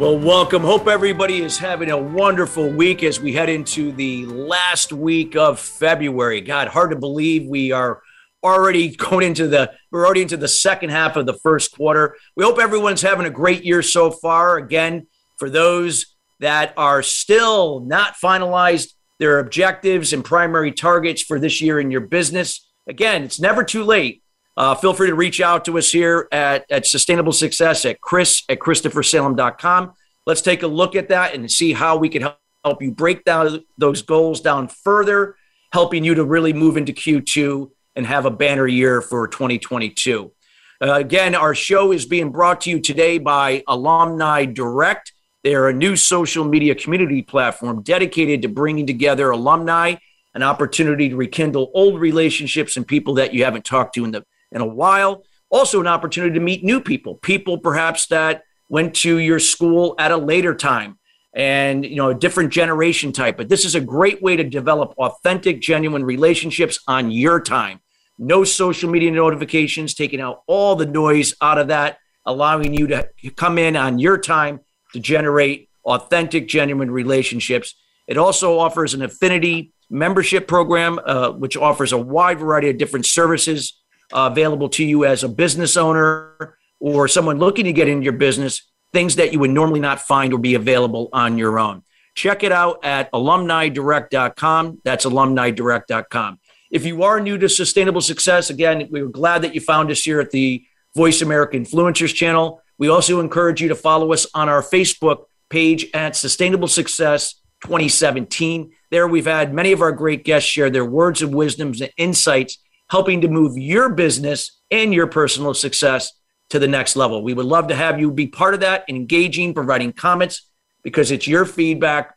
Well, welcome. Hope everybody is having a wonderful week as we head into the last week of February. God, hard to believe we are already going into the we're already into the second half of the first quarter. We hope everyone's having a great year so far. Again, for those that are still not finalized their objectives and primary targets for this year in your business, again, it's never too late. Uh, feel free to reach out to us here at, at Sustainable Success at Chris at ChristopherSalem.com. Let's take a look at that and see how we can help, you break down those goals down further, helping you to really move into Q2 and have a banner year for 2022. Uh, again, our show is being brought to you today by Alumni Direct. They are a new social media community platform dedicated to bringing together alumni, an opportunity to rekindle old relationships and people that you haven't talked to in the in a while. Also, an opportunity to meet new people, people perhaps that went to your school at a later time and you know a different generation type. But this is a great way to develop authentic genuine relationships on your time. No social media notifications taking out all the noise out of that allowing you to come in on your time to generate authentic genuine relationships. It also offers an affinity membership program uh, which offers a wide variety of different services uh, available to you as a business owner or someone looking to get into your business, things that you would normally not find or be available on your own. Check it out at alumnidirect.com. That's alumnidirect.com. If you are new to sustainable success, again, we are glad that you found us here at the Voice America Influencers channel. We also encourage you to follow us on our Facebook page at Sustainable Success 2017. There, we've had many of our great guests share their words of wisdom and insights helping to move your business and your personal success to the next level. We would love to have you be part of that, engaging, providing comments, because it's your feedback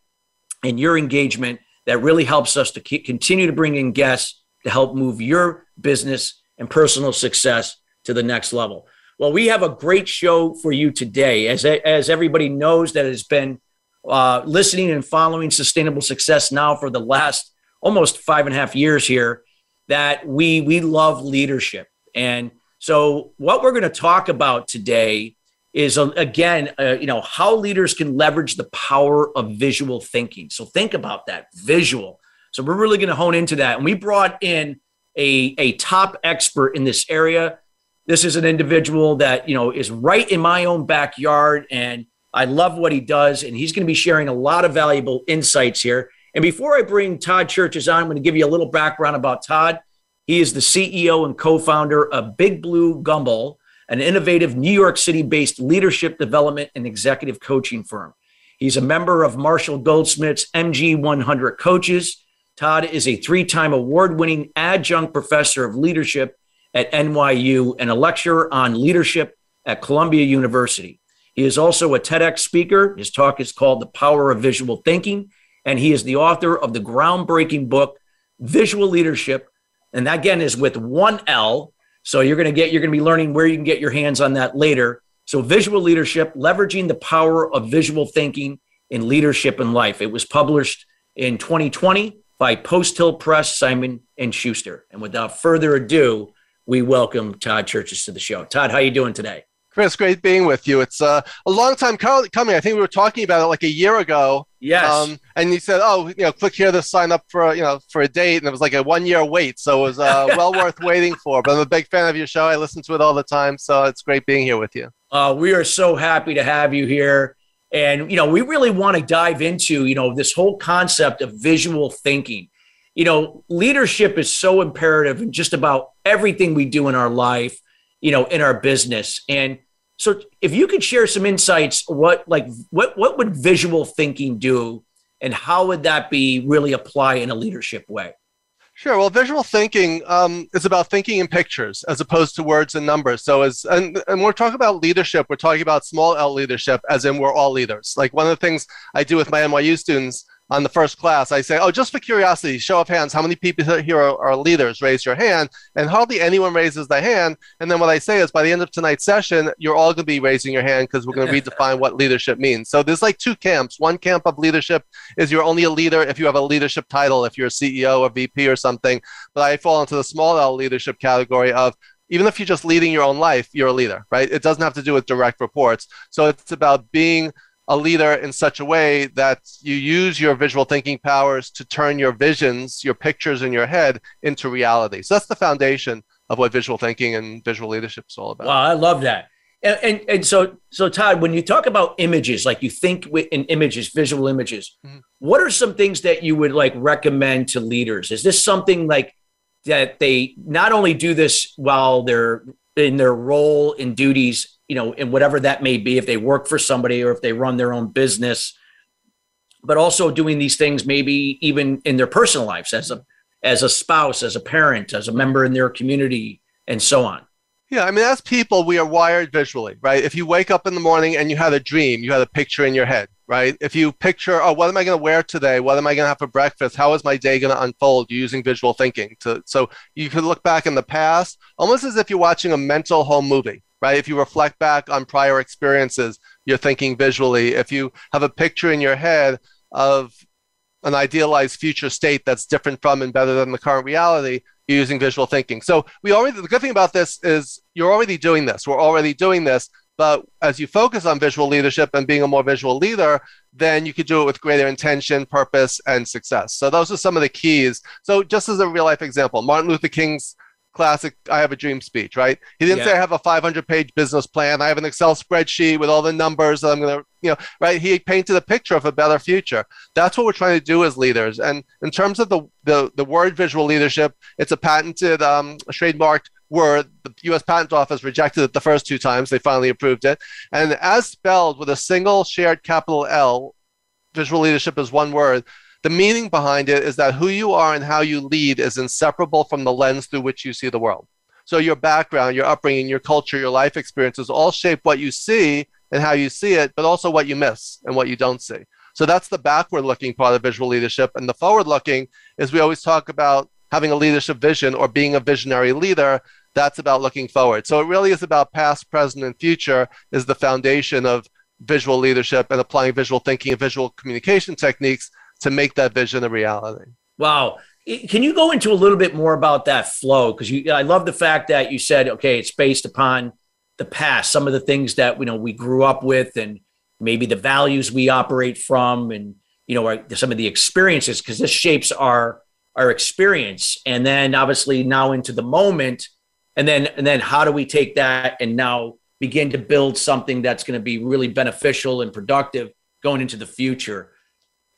and your engagement that really helps us to keep, continue to bring in guests to help move your business and personal success to the next level. Well, we have a great show for you today. As, as everybody knows that has been uh, listening and following sustainable success now for the last almost five and a half years here, that we we love leadership. And so what we're going to talk about today is uh, again, uh, you know, how leaders can leverage the power of visual thinking. So think about that visual. So we're really going to hone into that. And we brought in a, a top expert in this area. This is an individual that, you know, is right in my own backyard and I love what he does. And he's going to be sharing a lot of valuable insights here. And before I bring Todd Cherches on, I'm going to give you a little background about Todd. He is the CEO and co founder of Big Blue Gumball, an innovative New York City based leadership development and executive coaching firm. He's a member of Marshall Goldsmith's MG 100 Coaches. Todd is a three time award winning adjunct professor of leadership at NYU and a lecturer on leadership at Columbia University. He is also a TEDx speaker. His talk is called The Power of Visual Thinking and he is the author of the groundbreaking book Visual Leadership, and that again is with one L. So you're going to get you're going to be learning where you can get your hands on that later. So visual leadership, leveraging the power of visual thinking in leadership and life. It was published in 2020 by Post Hill Press, Simon and Schuster. And without further ado, we welcome Todd Cherches to the show. Todd, how are you doing today? Chris, great being with you. It's uh, a long time coming. I think we were talking about it like a year ago. Yes. Um, and you said, "Oh, you know, click here to sign up for you know for a date," and it was like a one year wait, so it was uh, well worth waiting for. But I'm a big fan of your show. I listen to it all the time, so it's great being here with you. Uh, we are so happy to have you here, and you know, we really want to dive into you know this whole concept of visual thinking. You know, leadership is so imperative in just about everything we do in our life you know, in our business. And so if you could share some insights, what like what what would visual thinking do and how would that be really apply in a leadership way? Sure. Well, visual thinking um, is about thinking in pictures as opposed to words and numbers. So, as and, and we're talking about leadership, we're talking about small L leadership, as in we're all leaders. Like one of the things I do with my NYU students on the first class, I say, oh, just for curiosity, show of hands, how many people here are, are, leaders? Raise your hand. And hardly anyone raises their hand. And then what I say is, by the end of tonight's session, you're all going to be raising your hand because we're going to redefine what leadership means. So there's like two camps. One camp of leadership is you're only a leader if you have a leadership title, if you're a CEO or VP or something. But I fall into the small L leadership category of even if you're just leading your own life, you're a leader, right? It doesn't have to do with direct reports. So it's about being a leader in such a way that you use your visual thinking powers to turn your visions, your pictures in your head into reality. So that's the foundation of what visual thinking and visual leadership is all about. Wow, I love that. And, and, and so so Todd, when you talk about images, like you think in images, visual images, mm-hmm. what are some things that you would like recommend to leaders? Is this something like that they not only do this while they're in their role and duties, you know, in whatever that may be, if they work for somebody or if they run their own business, but also doing these things maybe even in their personal lives as a as a spouse, as a parent, as a member in their community, and so on. Yeah, I mean, as people, we are wired visually, right? If you wake up in the morning and you had a dream, you had a picture in your head, right? If you picture, oh, what am I going to wear today? What am I going to have for breakfast? How is my day going to unfold? Using visual thinking. To, so you could look back in the past almost as if you're watching a mental home movie, right? If you reflect back on prior experiences, you're thinking visually. If you have a picture in your head of an idealized future state that's different from and better than the current reality, you're using visual thinking. So we already the good thing about this is you're already doing this. We're already doing this. But as you focus on visual leadership and being a more visual leader, then you could do it with greater intention, purpose, and success. So those are some of the keys. So just as a real life example, Martin Luther King's classic I have a dream speech, right? He didn't yeah. say I have a 500 page business plan. I have an Excel spreadsheet with all the numbers that I'm going to, you know, right? He painted a picture of a better future. That's what we're trying to do as leaders. And in terms of the the, the word visual leadership, it's a patented, um, trademarked word. The U.S. Patent Office rejected it the first two times. They finally approved it. And as spelled with a single shared capital L, visual leadership is one word. The meaning behind it is that who you are and how you lead is inseparable from the lens through which you see the world. So your background, your upbringing, your culture, your life experiences all shape what you see and how you see it, but also what you miss and what you don't see. So that's the backward looking part of visual leadership. And the forward looking is we always talk about having a leadership vision or being a visionary leader. That's about looking forward. So it really is about past, present, and future is the foundation of visual leadership and applying visual thinking and visual communication techniques to make that vision a reality. Wow. Can you go into a little bit more about that flow? Because I love the fact that you said, okay, it's based upon the past, some of the things that you know we grew up with, and maybe the values we operate from, and you know some of the experiences, because this shapes our our experience, and then obviously now into the moment, and then and then how do we take that and now begin to build something that's going to be really beneficial and productive going into the future?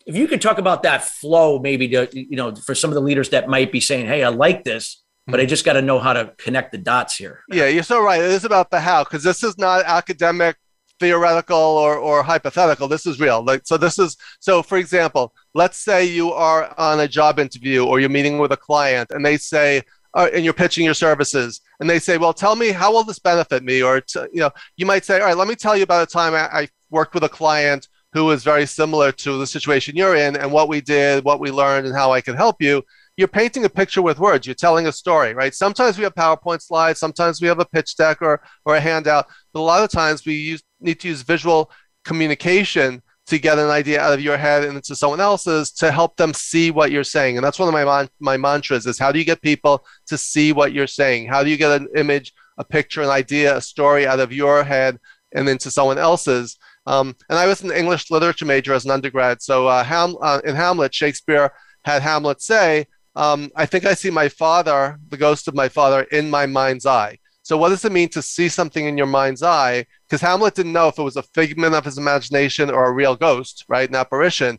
if you could talk about that flow, maybe to you know for some of the leaders that might be saying, "Hey, I like this." But I mm-hmm. just got to know how to connect the dots here. Yeah, you're so right. It is about the how, because this is not academic, theoretical, or, or hypothetical. This is real. Like so, this is so. For example, let's say you are on a job interview or you're meeting with a client, and they say, uh, and you're pitching your services, and they say, "Well, tell me how will this benefit me?" Or you know, you might say, "All right, let me tell you about a time I, I worked with a client who is very similar to the situation you're in and what we did, what we learned, and how I can help you. You're painting a picture with words. You're telling a story, right? Sometimes we have PowerPoint slides, sometimes we have a pitch deck or, or a handout, but a lot of times we use, need to use visual communication to get an idea out of your head and into someone else's to help them see what you're saying. And that's one of my my mantras is how do you get people to see what you're saying? How do you get an image, a picture, an idea, a story out of your head and into someone else's? Um, and I was an English literature major as an undergrad. So uh, Ham- uh, in Hamlet, Shakespeare had Hamlet say, um, I think I see my father, the ghost of my father, in my mind's eye. So, what does it mean to see something in your mind's eye? Because Hamlet didn't know if it was a figment of his imagination or a real ghost, right? An apparition.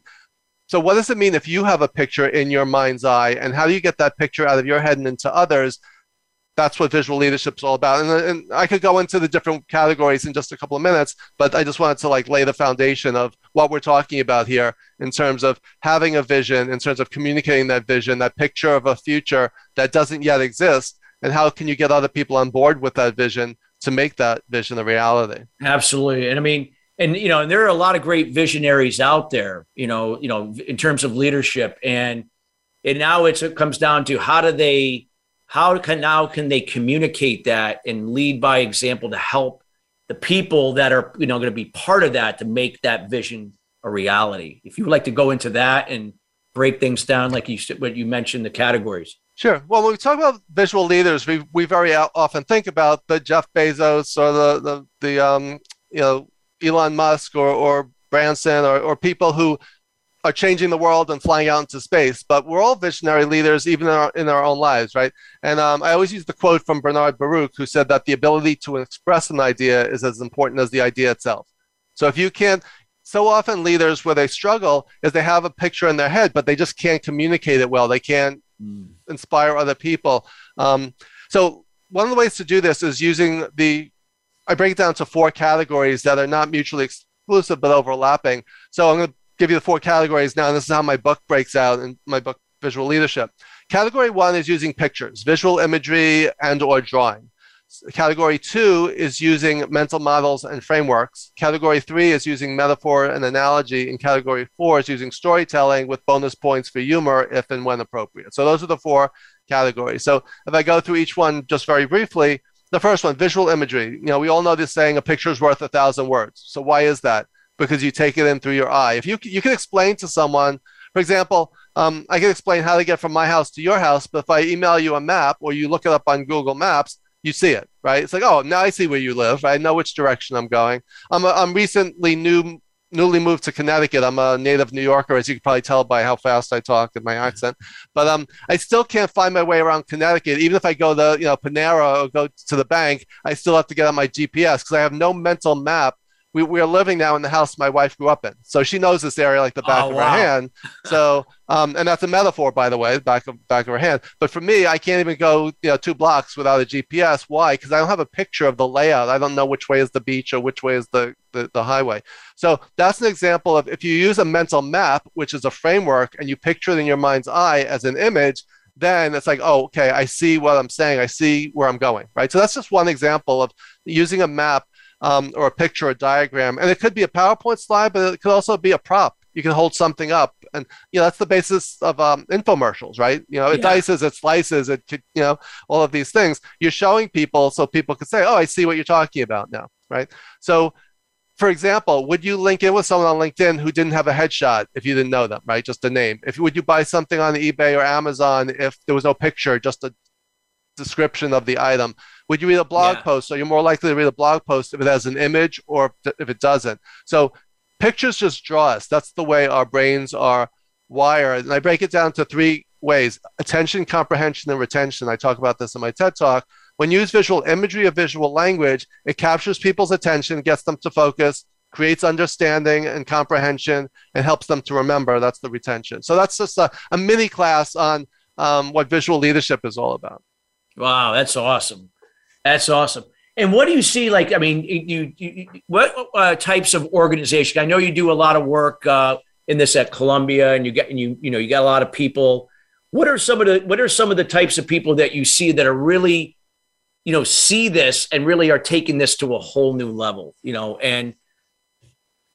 So, what does it mean if you have a picture in your mind's eye? And how do you get that picture out of your head and into others? that's what visual leadership is all about. And, and I could go into the different categories in just a couple of minutes, but I just wanted to like lay the foundation of what we're talking about here in terms of having a vision, in terms of communicating that vision, that picture of a future that doesn't yet exist, and how can you get other people on board with that vision to make that vision a reality? Absolutely. And I mean, and you know, and there are a lot of great visionaries out there, you know, you know, in terms of leadership, and and now it's it comes down to how do they, how can now can they communicate that and lead by example to help the people that are you know going to be part of that to make that vision a reality. If you would like to go into that and break things down, like you said, what you mentioned, the categories. Sure. Well, when we talk about visual leaders, we we very often think about the Jeff Bezos or the the the um you know Elon Musk or or Branson or or people who are changing the world and flying out into space. But we're all visionary leaders, even in our, in our own lives, right? And um, I always use the quote from Bernard Baruch, who said that the ability to express an idea is as important as the idea itself. So if you can't, so often leaders where they struggle is they have a picture in their head, but they just can't communicate it well. They can't mm. Inspire other people. Um, so one of the ways to do this is using the I break it down to four categories that are not mutually exclusive but overlapping. So I'm going to give you the four categories now. And this is how my book breaks out in my book, Visual Leadership. Category one is using pictures, visual imagery, and or drawing. Category two is using mental models and frameworks. Category three is using metaphor and analogy. And category four is using storytelling with bonus points for humor if and when appropriate. So those are the four categories. So if I go through each one just very briefly, the first one, visual imagery. You know, we all know this saying, a picture is worth a thousand words. So why is that? because you take it in through your eye. If you you can explain to someone, for example, um, I can explain how to get from my house to your house, but if I email you a map or you look it up on Google Maps, you see it, right? It's like, oh, now I see where you live. I know which direction I'm going. I'm a, I'm recently new newly moved to Connecticut. I'm a native New Yorker, as you can probably tell by how fast I talk and my accent. But um, I still can't find my way around Connecticut. Even if I go to you know Panera or go to the bank, I still have to get on my GPS because I have no mental map we, we are living now in the house my wife grew up in. So she knows this area like the back oh, of wow. her hand. So, um, and that's a metaphor, by the way, back of back of her hand. But for me, I can't even go, you know, two blocks without a GPS. Why? Because I don't have a picture of the layout. I don't know which way is the beach or which way is the, the, the highway. So that's an example of if you use a mental map, which is a framework, and you picture it in your mind's eye as an image, then it's like, oh, okay, I see what I'm saying. I see where I'm going, right? So that's just one example of using a map um, or a picture or diagram. And it could be a PowerPoint slide, but it could also be a prop. You can hold something up. And, you know, that's the basis of um, infomercials, right? You know, it yeah. dices, it slices, it, could, you know, all of these things. You're showing people so people can say, oh, I see what you're talking about now, right? So, for example, would you link in with someone on LinkedIn who didn't have a headshot if you didn't know them, right? Just a name. If would you buy something on eBay or Amazon if there was no picture, just a description of the item? Would you read a blog yeah. post? So you're more likely to read a blog post if it has an image or if it doesn't. So pictures just draw us. That's the way our brains are wired. And I break it down to three ways attention, comprehension, and retention. I talk about this in my TED talk. When you use visual imagery or visual language, it captures people's attention, gets them to focus, creates understanding and comprehension, and helps them to remember. That's the retention. So that's just a, a mini class on um, what visual leadership is all about. Wow, that's awesome. That's awesome. And what do you see? Like, I mean, you, you what uh, types of organization? I know you do a lot of work uh, in this at Columbia, and you get and you you know you got a lot of people. What are some of the what are some of the types of people that you see that are really, you know, see this and really are taking this to a whole new level? You know, and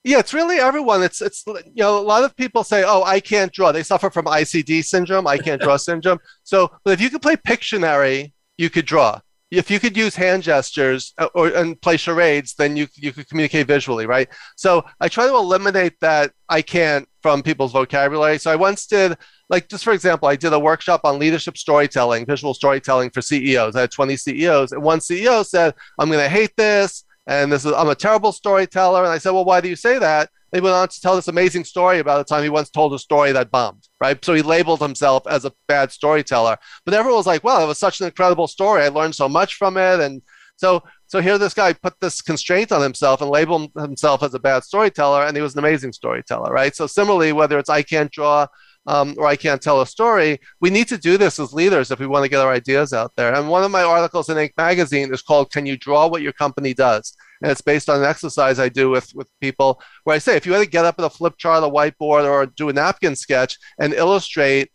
yeah, it's really everyone. It's it's you know a lot of people say, "Oh, I can't draw." They suffer from ICD syndrome, I can't draw syndrome. So, but if you could play Pictionary, you could draw if you could use hand gestures uh, or and play charades, then you you could communicate visually, right? So I try to eliminate that I can't from people's vocabulary. So I once did, like, just for example, I did a workshop on leadership storytelling, visual storytelling for CEOs. I had 20 CEOs, and one CEO said, "I'm going to hate this." And this is, I'm a terrible storyteller. And I said, well, why do you say that? They went on to tell this amazing story about the time he once told a story that bombed, right? So he labeled himself as a bad storyteller. But everyone was like, well, it was such an incredible story. I learned so much from it. And so, so here this guy put this constraint on himself and labeled himself as a bad storyteller, and he was an amazing storyteller, right? So similarly, whether it's I can't draw um, or I can't tell a story. We need to do this as leaders if we want to get our ideas out there. And one of my articles in Inc. magazine is called Can You Draw What Your Company Does? and it's based on an exercise I do with, with people where I say, if you had to get up at a flip chart, a whiteboard, or do a napkin sketch and illustrate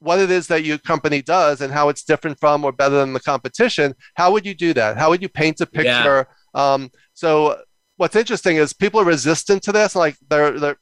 what it is that your company does and how it's different from or better than the competition, how would you do that? How would you paint a picture? Yeah. Um, so what's interesting is people are resistant to this, like they're they're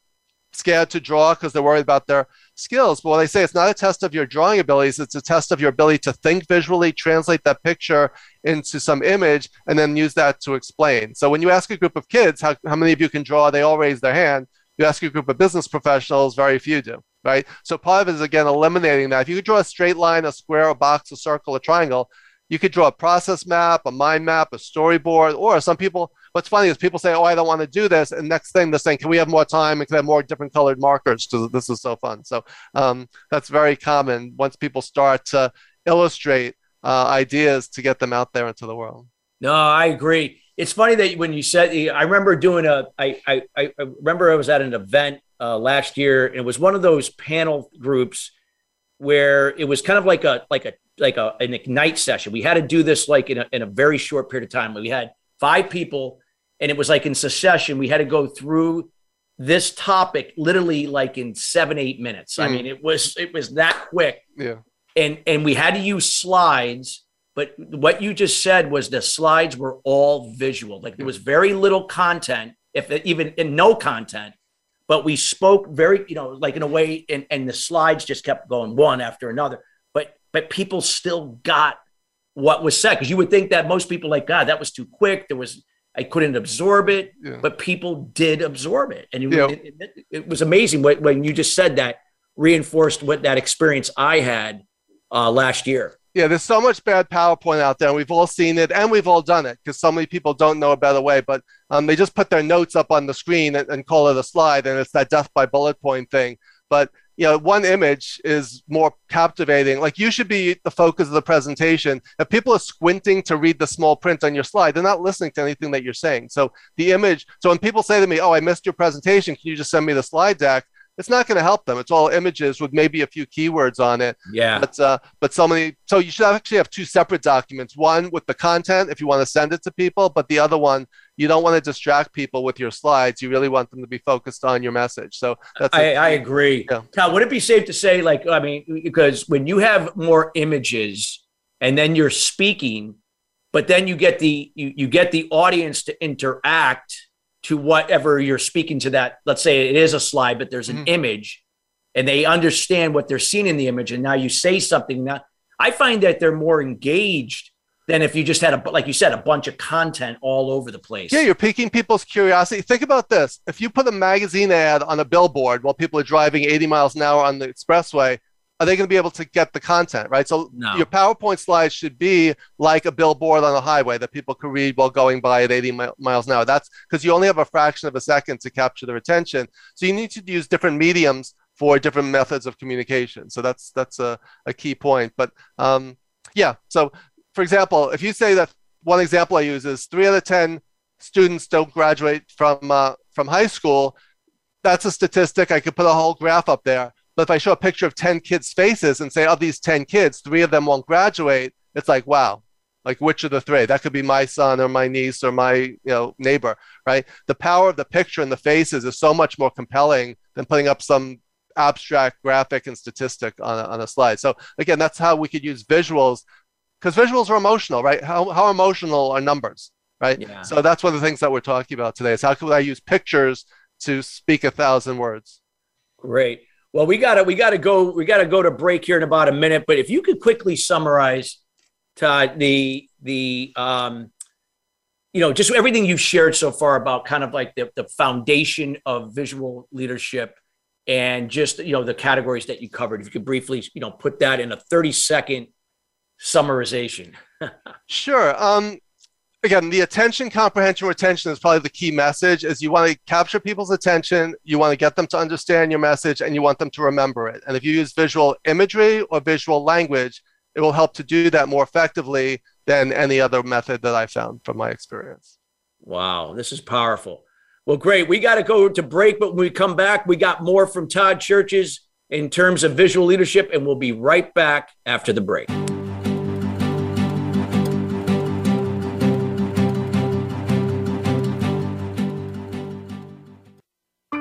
scared to draw because they're worried about their skills. But what I say, it's not a test of your drawing abilities; it's a test of your ability to think visually, translate that picture into some image, and then use that to explain. So when you ask a group of kids how, how many of you can draw, they all raise their hand. You ask a group of business professionals, very few do. Right. So part of it is again eliminating that. If you could draw a straight line, a square, a box, a circle, a triangle, you could draw a process map, a mind map, a storyboard, or some people what's funny is people say, "Oh, I don't want to do this," and next thing they're saying, "Can we have more time and can we have more different colored markers?" Because this is so fun. So um, that's very common once people start to illustrate uh, ideas to get them out there into the world. No, I agree. It's funny that when you said, I remember doing a, I, I, I remember I was at an event uh, last year, and it was one of those panel groups where it was kind of like a, like a, like a, an ignite session. We had to do this like in a, in a very short period of time. We had five people and it was like in succession. We had to go through this topic literally like in seven, eight minutes. Mm. I mean, it was it was that quick. Yeah. And and we had to use slides, but what you just said was the slides were all visual. Like there was very little content, if even in no content. But we spoke very, you know, like in a way, and, and the slides just kept going one after another. But but people still got what was said because you would think that most people like God that was too quick. There was I couldn't absorb it, yeah. but people did absorb it, and it, yeah. it, it, it was amazing when, when you just said that reinforced what that experience I had uh, last year. Yeah, there's so much bad PowerPoint out there. And we've all seen it and we've all done it because so many people don't know a better way. But um, they just put their notes up on the screen and, and call it a slide, and it's that death by bullet point thing. But you know, one image is more captivating. Like you should be the focus of the presentation. If people are squinting to read the small print on your slide, they're not listening to anything that you're saying. So the image, so when people say to me, Oh, I missed your presentation, can you just send me the slide deck? It's not going to help them. It's all images with maybe a few keywords on it. Yeah. But, uh, but so many, so you should actually have two separate documents one with the content if you want to send it to people, but the other one you don't want to distract people with your slides. You really want them to be focused on your message. So that's I, I agree. Yeah. Now, would it be safe to say, like, I mean, because when you have more images and then you're speaking, but then you get the you, you get the audience to interact to whatever you're speaking to that. Let's say it is a slide, but there's an mm-hmm. image, and they understand what they're seeing in the image, and now you say something. Now, I find that they're more engaged than if you just had a like you said a bunch of content all over the place. Yeah, you're piquing people's curiosity. Think about this: if you put a magazine ad on a billboard while people are driving 80 miles an hour on the expressway, are they going to be able to get the content right? So no. your PowerPoint slides should be like a billboard on a highway that people can read while going by at 80 mi- miles an hour. That's because you only have a fraction of a second to capture their attention. So you need to use different mediums for different methods of communication. So that's that's a, a key point. But um, yeah, so for example, if you say that one example I use is three out of 10 students don't graduate from, uh, from high school, that's a statistic. I could put a whole graph up there. But if I show a picture of 10 kids' faces and say, of these 10 kids, three of them won't graduate, it's like, wow, like which of the three? That could be my son or my niece or my you know neighbor, right? The power of the picture and the faces is so much more compelling than putting up some abstract graphic and statistic on a, on a slide. So again, that's how we could use visuals because visuals are emotional, right? How, how emotional are numbers, right? Yeah. So that's one of the things that we're talking about today is how can I use pictures to speak a thousand words? Great. Well, we gotta we gotta go we gotta go to break here in about a minute. But if you could quickly summarize, Todd, the the um, you know just everything you've shared so far about kind of like the, the foundation of visual leadership and just you know the categories that you covered. If you could briefly you know put that in a thirty second summarization. sure. Um, again, the attention, comprehension, retention is probably the key message. Is you want to capture people's attention, you want to get them to understand your message, and you want them to remember it. And if you use visual imagery or visual language, it will help to do that more effectively than any other method that I found from my experience. Wow, this is powerful. Well, great. We got to go to break, but when we come back, we got more from Todd Cherches in terms of visual leadership, and we'll be right back after the break.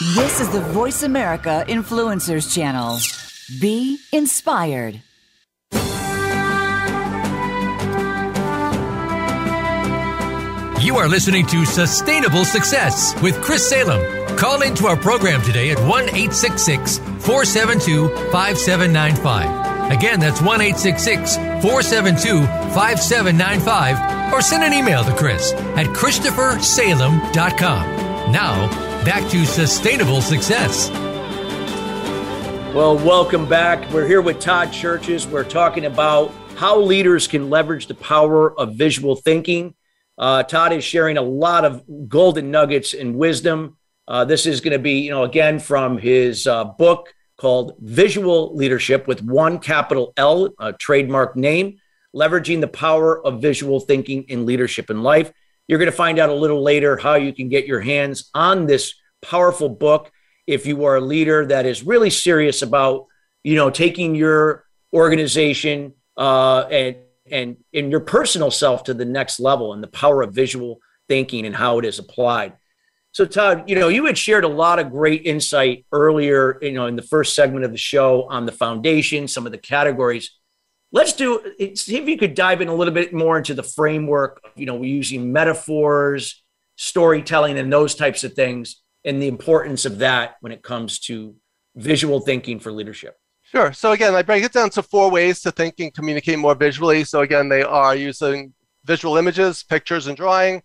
This is the Voice America Influencers Channel. Be inspired. You are listening to Sustainable Success with Chris Salem. Call into our program today at 1 866 472 5795. Again, that's 1 866 472 5795. Or send an email to Chris at ChristopherSalem.com. Now, back to sustainable success. Well, welcome back. We're here with Todd Cherches. We're talking about how leaders can leverage the power of visual thinking. Uh, Todd is sharing a lot of golden nuggets and wisdom. Uh, this is going to be, you know, again from his uh, book called Visual Leadership with one capital L, a trademark name, leveraging the power of visual thinking in leadership and life. You're going to find out a little later how you can get your hands on this powerful book if you are a leader that is really serious about, you know, taking your organization uh, and and in your personal self to the next level and the power of visual thinking and how it is applied. So Todd, you know, you had shared a lot of great insight earlier, you know, in the first segment of the show on the foundation, some of the categories let's do see if you could dive in a little bit more into the framework you know we're using metaphors storytelling and those types of things and the importance of that when it comes to visual thinking for leadership sure so again i break it down to four ways to think and communicate more visually so again they are using visual images pictures and drawing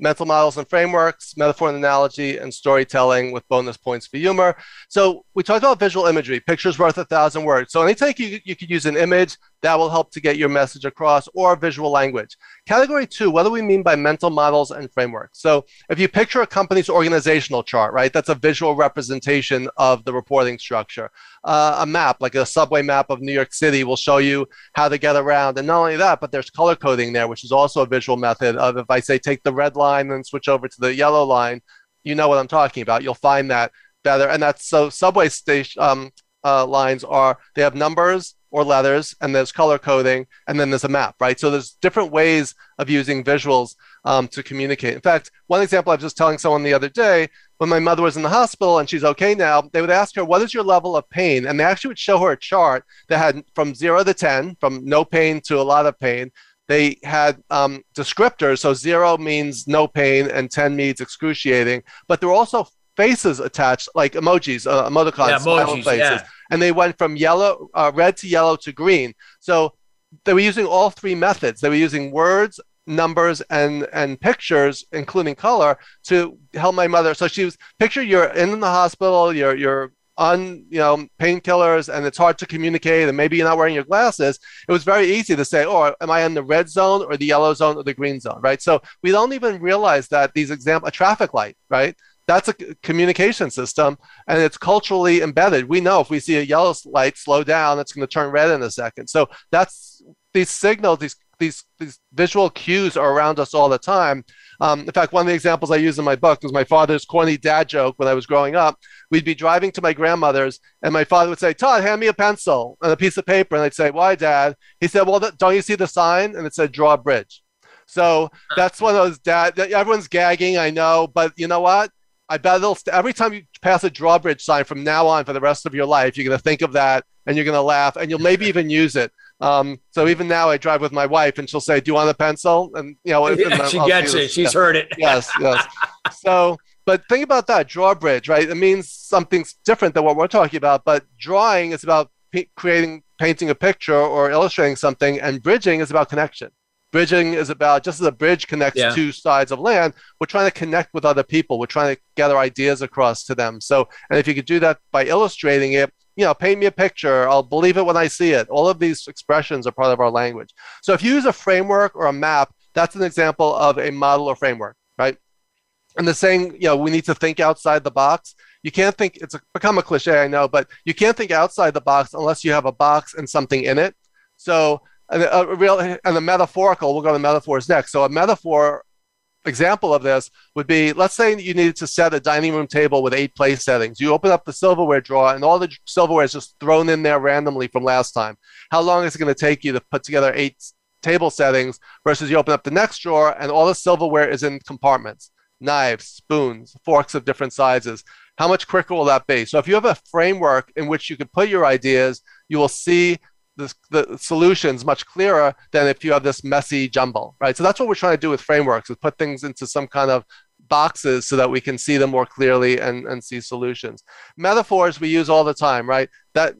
mental models and frameworks, metaphor and analogy, and storytelling with bonus points for humor. So we talked about visual imagery, pictures worth a thousand words. So anytime you, you could use an image, that will help to get your message across or visual language. Category two, what do we mean by mental models and frameworks? So if you picture a company's organizational chart, right, that's a visual representation of the reporting structure. Uh, a map, like a subway map of New York City, will show you how to get around. And not only that, but there's color coding there, which is also a visual method of if I say take the red line and switch over to the yellow line, you know what I'm talking about. You'll find that better. And that's so subway station um, uh, lines are, they have numbers or leathers, and there's color coding, and then there's a map, right? So there's different ways of using visuals um, to communicate. In fact, one example I was just telling someone the other day, when my mother was in the hospital and she's okay now, they would ask her, What is your level of pain? And they actually would show her a chart that had from zero to 10, from no pain to a lot of pain. They had um, descriptors. So zero means no pain and 10 means excruciating. But there were also faces attached, like emojis, uh, emoticons, yeah, emojis, faces. Yeah. And they went from yellow, uh, red to yellow to green. So they were using all three methods. They were using words, numbers, and and pictures, including color, to help my mother. So she was picture you're in the hospital, you're you're on you know painkillers and it's hard to communicate and maybe you're not wearing your glasses it was very easy to say oh am i in the red zone or the yellow zone or the green zone right so we don't even realize that these example a traffic light right that's a communication system and it's culturally embedded. We know if we see a yellow light slow down, it's going to turn red in a second. So that's these signals, these these these visual cues are around us all the time. Um, in fact, one of the examples I use in my book was my father's corny dad joke when I was growing up. We'd be driving to my grandmother's, and my father would say, "Todd, hand me a pencil and a piece of paper." And I'd say, "Why, Dad?" He said, "Well, don't you see the sign?" And it said, "Draw a bridge." So that's one of those dad. Everyone's gagging, I know, but you know what? I bet it'll st- every time you pass a drawbridge sign from now on for the rest of your life, you're going to think of that and you're going to laugh and you'll maybe even use it. Um, so even now, I drive with my wife, and she'll say, "Do you want a pencil?" And you know, yeah, she gets it. She's yeah. heard it. yes, yes. So, but think about that drawbridge, right? It means something's different than what we're talking about. But drawing is about p- creating, painting a picture or illustrating something, and bridging is about connection. Bridging is about just as a bridge connects Yeah. two sides of land, we're trying to connect with other people. We're trying to gather ideas across to them. So, and if you could do that by illustrating it, you know, paint me a picture, I'll believe it when I see it. All of these expressions are part of our language. So, if you use a framework or a map, that's an example of a model or framework, right? And the saying, you know, we need to think outside the box. You can't think, it's become a cliche, I know, but you can't think outside the box unless you have a box and something in it. So, a, a uh, real and a metaphorical, we'll go to metaphors next. So, a metaphor example of this would be let's say you needed to set a dining room table with eight place settings. You open up the silverware drawer and all the silverware is just thrown in there randomly from last time. How long is it going to take you to put together eight table settings versus you open up the next drawer and all the silverware is in compartments knives, spoons, forks of different sizes. How much quicker will that be? So if you have a framework in which you can put your ideas, you will see the, the solutions much clearer than if you have this messy jumble, right? So that's what we're trying to do with frameworks is put things into some kind of boxes so that we can see them more clearly and, and see solutions. Metaphors we use all the time, right? That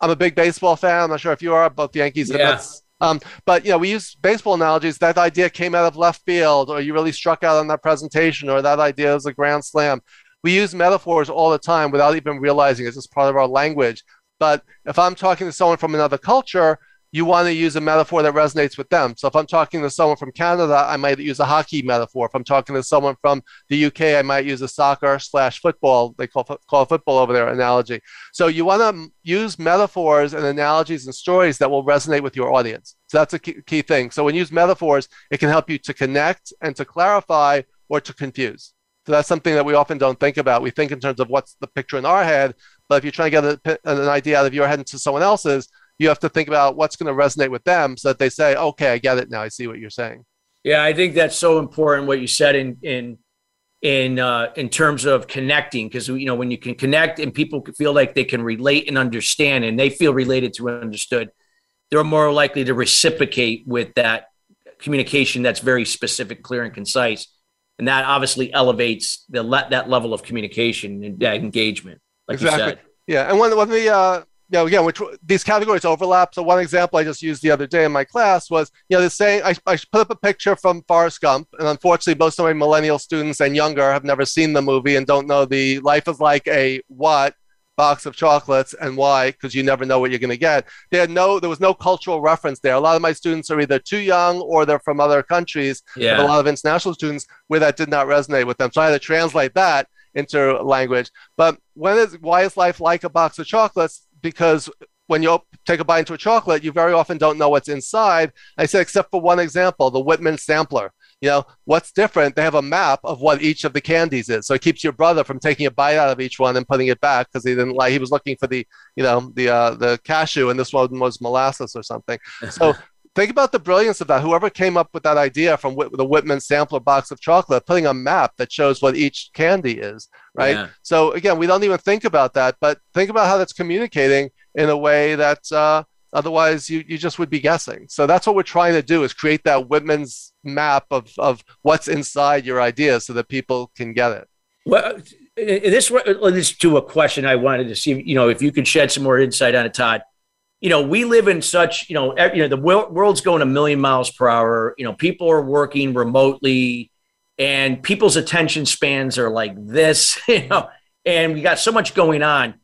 I'm a big baseball fan. I'm not sure if you are, both Yankees and Yeah. Mets. Um, but you know, we use baseball analogies. That idea came out of left field, or you really struck out on that presentation, or that idea is a grand slam. We use metaphors all the time without even realizing it's just part of our language. But if I'm talking to someone from another culture, you want to use a metaphor that resonates with them. So if I'm talking to someone from Canada, I might use a hockey metaphor. If I'm talking to someone from the UK, I might use a soccer slash football. They call call football over there analogy. So you want to use metaphors and analogies and stories that will resonate with your audience. So that's a key, key thing. So when you use metaphors, it can help you to connect and to clarify or to confuse. So that's something that we often don't think about. We think in terms of what's the picture in our head, but if you're trying to get a, an idea out of your head into someone else's, you have to think about what's going to resonate with them so that they say, okay, I get it now. I see what you're saying. Yeah, I think that's so important what you said in in in uh, in terms of connecting because you know when you can connect and people feel like they can relate and understand and they feel related to and understood, they're more likely to reciprocate with that communication that's very specific, clear, and concise, and that obviously elevates the le- that level of communication and that engagement, like Exactly. Yeah, and when when the uh, you know, again, which these categories overlap. So one example I just used the other day in my class was, you know, the saying I, I put up a picture from Forrest Gump, and unfortunately, most of my millennial students and younger have never seen the movie and don't know the life is like a what box of chocolates and why because you never know what you're going to get they had no there was no cultural reference there a lot of my students are either too young or they're from other countries Yeah. a lot of international students where that did not resonate with them so i had to translate that into language but when is why is life like a box of chocolates? Because when you take a bite into a chocolate you very often don't know what's inside. I said except for one example the whitman sampler. You know what's different? They have a map of what each of the candies is. So it keeps your brother from taking a bite out of each one and putting it back because he didn't like he was looking for the you know the uh, the cashew and this one was molasses or something. So think about the brilliance of that whoever came up with that idea from Whit- the whitman sampler box of chocolate putting a map that shows what each candy is right Yeah. so again we don't even think about that but think about how that's communicating in a way that uh, otherwise you, you just would be guessing so that's what we're trying to do is create that whitman's map of, of what's inside your idea so that people can get it Well, uh, this leads to a question I wanted to see. You know, if you could shed some more insight on it, Todd. You know, we live in such. You know, you know, the wor- world's going a million miles per hour. You know, people are working remotely, and people's attention spans are like this. You know, and we got so much going on.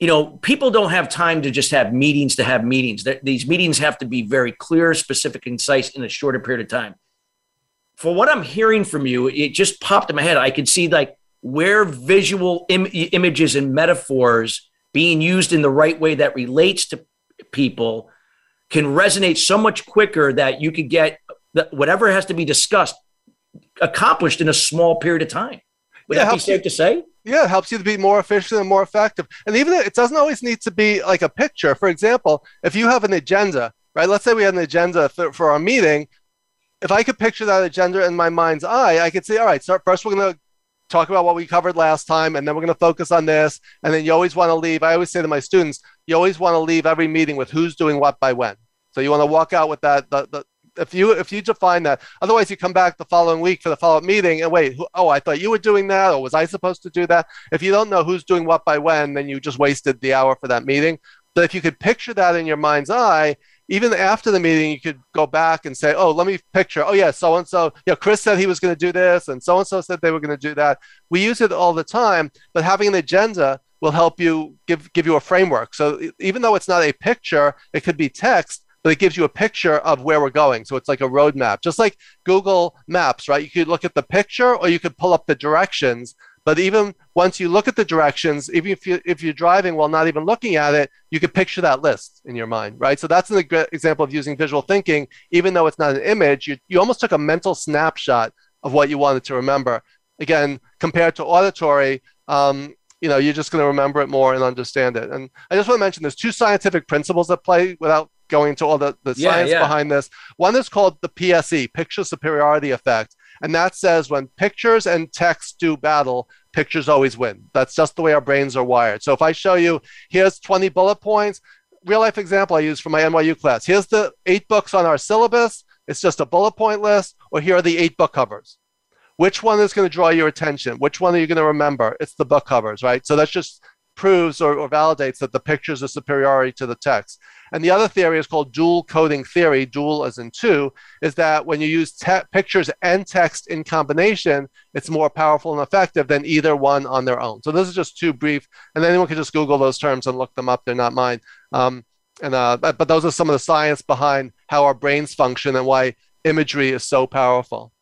You know, people don't have time to just have meetings to have meetings. Th- These meetings have to be very clear, specific, concise in a shorter period of time. For what I'm hearing from you, it just popped in my head. I could see like where visual Im- images and metaphors being used in the right way that relates to people can resonate so much quicker that you could get whatever has to be discussed accomplished in a small period of time. Would Yeah, that be helps you- safe to say? yeah it helps you to be more efficient and more effective and even it doesn't always need to be like a picture for example if you have an agenda right let's say we had an agenda for, for our meeting if i could picture that agenda in my mind's eye i could say all right so first we're going to talk about what we covered last time and then we're going to focus on this and then you always want to leave i always say to my students you always want to leave every meeting with who's doing what by when So you want to walk out with that. The, the, if you if you define that, otherwise you come back the following week for the follow up meeting and wait, who, oh, I thought you were doing that, or was I supposed to do that? If you don't know who's doing what by when, then you just wasted the hour for that meeting. But if you could picture that in your mind's eye, even after the meeting, you could go back and say, "Oh, let me picture. Oh, yeah, so and so. Yeah, Chris said he was going to do this, and so and so said they were going to do that." We use it all the time, but having an agenda will help you give give you a framework. So even though it's not a picture, it could be text, but it gives you a picture of where we're going. So it's like a roadmap, just like Google Maps, right? You could look at the picture, or you could pull up the directions but even once you look at the directions, even if, you, if you're driving while not even looking at it, you can picture that list in your mind, right? So that's an example of using visual thinking. Even though it's not an image, you, you almost took a mental snapshot of what you wanted to remember. Again, compared to auditory, um, you know, you're just going to remember it more and understand it. And I just want to mention there's two scientific principles at play without going into all the, the yeah, science yeah. behind this. One is called the PSE, picture superiority effect. And that says when pictures and text do battle, pictures always win. That's just the way our brains are wired. So if I show you, here's 20 bullet points, real life example I use for my NYU class. Here's the eight books on our syllabus. It's just a bullet point list, or here are the eight book covers. Which one is going to draw your attention? Which one are you going to remember? It's the book covers, right? So that just proves or, or, validates that the pictures are superiority to the text. And the other theory is called dual coding theory, dual as in two, is that when you use te- pictures and text in combination, it's more powerful and effective than either one on their own. So this is just two brief, and anyone can just Google those terms and look them up. They're not mine. Um, and uh, but, but those are some of the science behind how our brains function and why imagery is so powerful.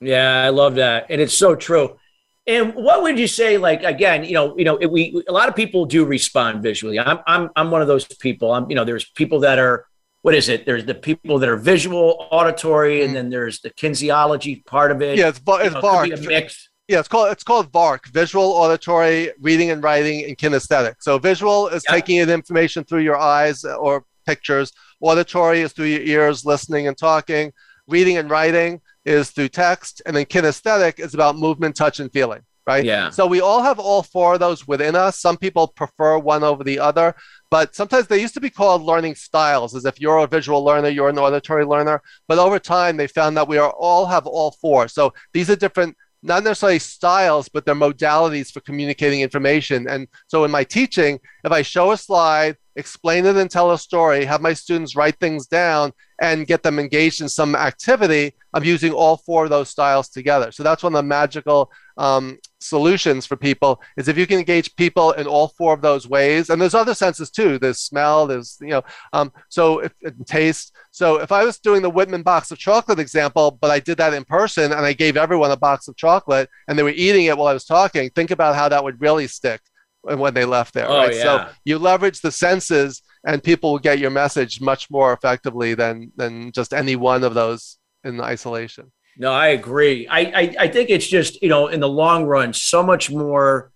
Yeah, I love that, and it's so true. And what would you say? Like again, you know, you know, we a lot of people do respond visually. I'm I'm I'm one of those people. I'm you know, there's people that are what is it? There's the people that are visual, auditory, and mm. then there's the kinesiology part of it. Yeah, it's bar- it's know, VARK. It mix. Yeah, it's called it's called VARK, visual, auditory, reading and writing, and kinesthetic. So visual is yeah. taking in information through your eyes uh, or pictures. Auditory is through your ears, listening and talking. Reading and writing is through text, and then kinesthetic is about movement, touch, and feeling. Right. Yeah. So we all have all four of those within us. Some people prefer one over the other, but sometimes they used to be called learning styles, as if you're a visual learner, you're an auditory learner. But over time, they found that we are all have all four. So these are different not necessarily styles, but they're modalities for communicating information. And so in my teaching, if I show a slide, explain it and tell a story, have my students write things down and get them engaged in some activity, I'm using all four of those styles together. So that's one of the magical um, solutions for people is if you can engage people in all four of those ways. And there's other senses too. There's smell, there's, you know, um, so if, taste. So if I was doing the Whitman box of chocolate example, but I did that in person and I gave everyone a box of chocolate and they were eating it while I was talking, think about how that would really stick when they left there. Oh, right. Yeah. So you leverage the senses and people will get your message much more effectively than than just any one of those in isolation. No, I agree. I, I, I think it's just you know in the long run so much more.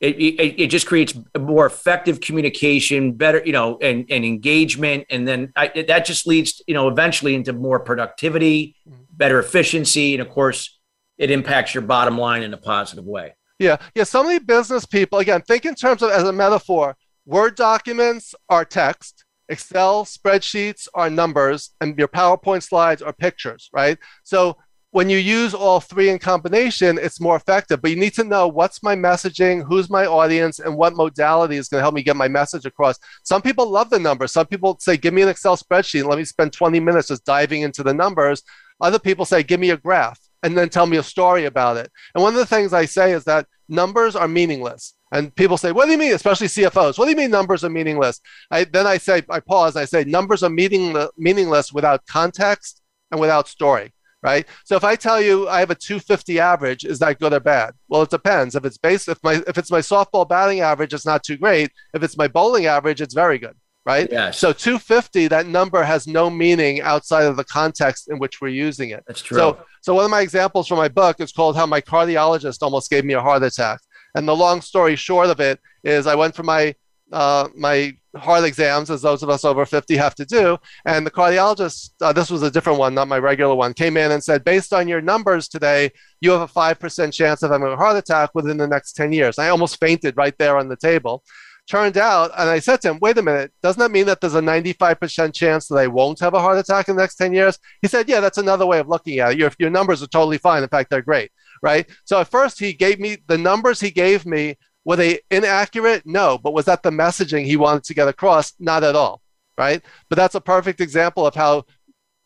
It, it, it just creates more effective communication, better you know, and, and engagement, and then I, that just leads you know eventually into more productivity, mm-hmm. better efficiency, and of course, it impacts your bottom line in a positive way. Yeah, yeah. So many business people again think in terms of as a metaphor. Word documents are text, Excel spreadsheets are numbers, and your PowerPoint slides are pictures, right? So when you use all three in combination, it's more effective. But you need to know what's my messaging, who's my audience, and what modality is going to help me get my message across. Some people love the numbers. Some people say, give me an Excel spreadsheet and let me spend 20 minutes just diving into the numbers. Other people say, give me a graph and then tell me a story about it. And one of the things I say is that numbers are meaningless. And people say, what do you mean, especially CFOs? What do you mean numbers are meaningless? I, then I say, I pause, I say, numbers are meaning, meaningless without context and without story, right? So if I tell you I have a 250 average, is that good or bad? Well, it depends. If it's based, if my if it's my softball batting average, it's not too great. If it's my bowling average, it's very good right? Yes. So 250, that number has no meaning outside of the context in which we're using it. That's true. So, so one of my examples from my book is called "How My Cardiologist Almost Gave Me a Heart Attack." And the long story short of it is, I went for my uh, my heart exams, as those of us over 50 have to do. And the cardiologist, uh, this was a different one, not my regular one, came in and said, based on your numbers today, you have a 5% chance of having a heart attack within the next 10 years. I almost fainted right there on the table. Turned out, and I said to him, wait a minute, doesn't that mean that there's a 95% chance that I won't have a heart attack in the next 10 years? He said, yeah, that's another way of looking at it. Your, your numbers are totally fine. In fact, they're great, right? So at first, he gave me the numbers he gave me. Were they inaccurate? No. But was that the messaging he wanted to get across? Not at all, right? But that's a perfect example of how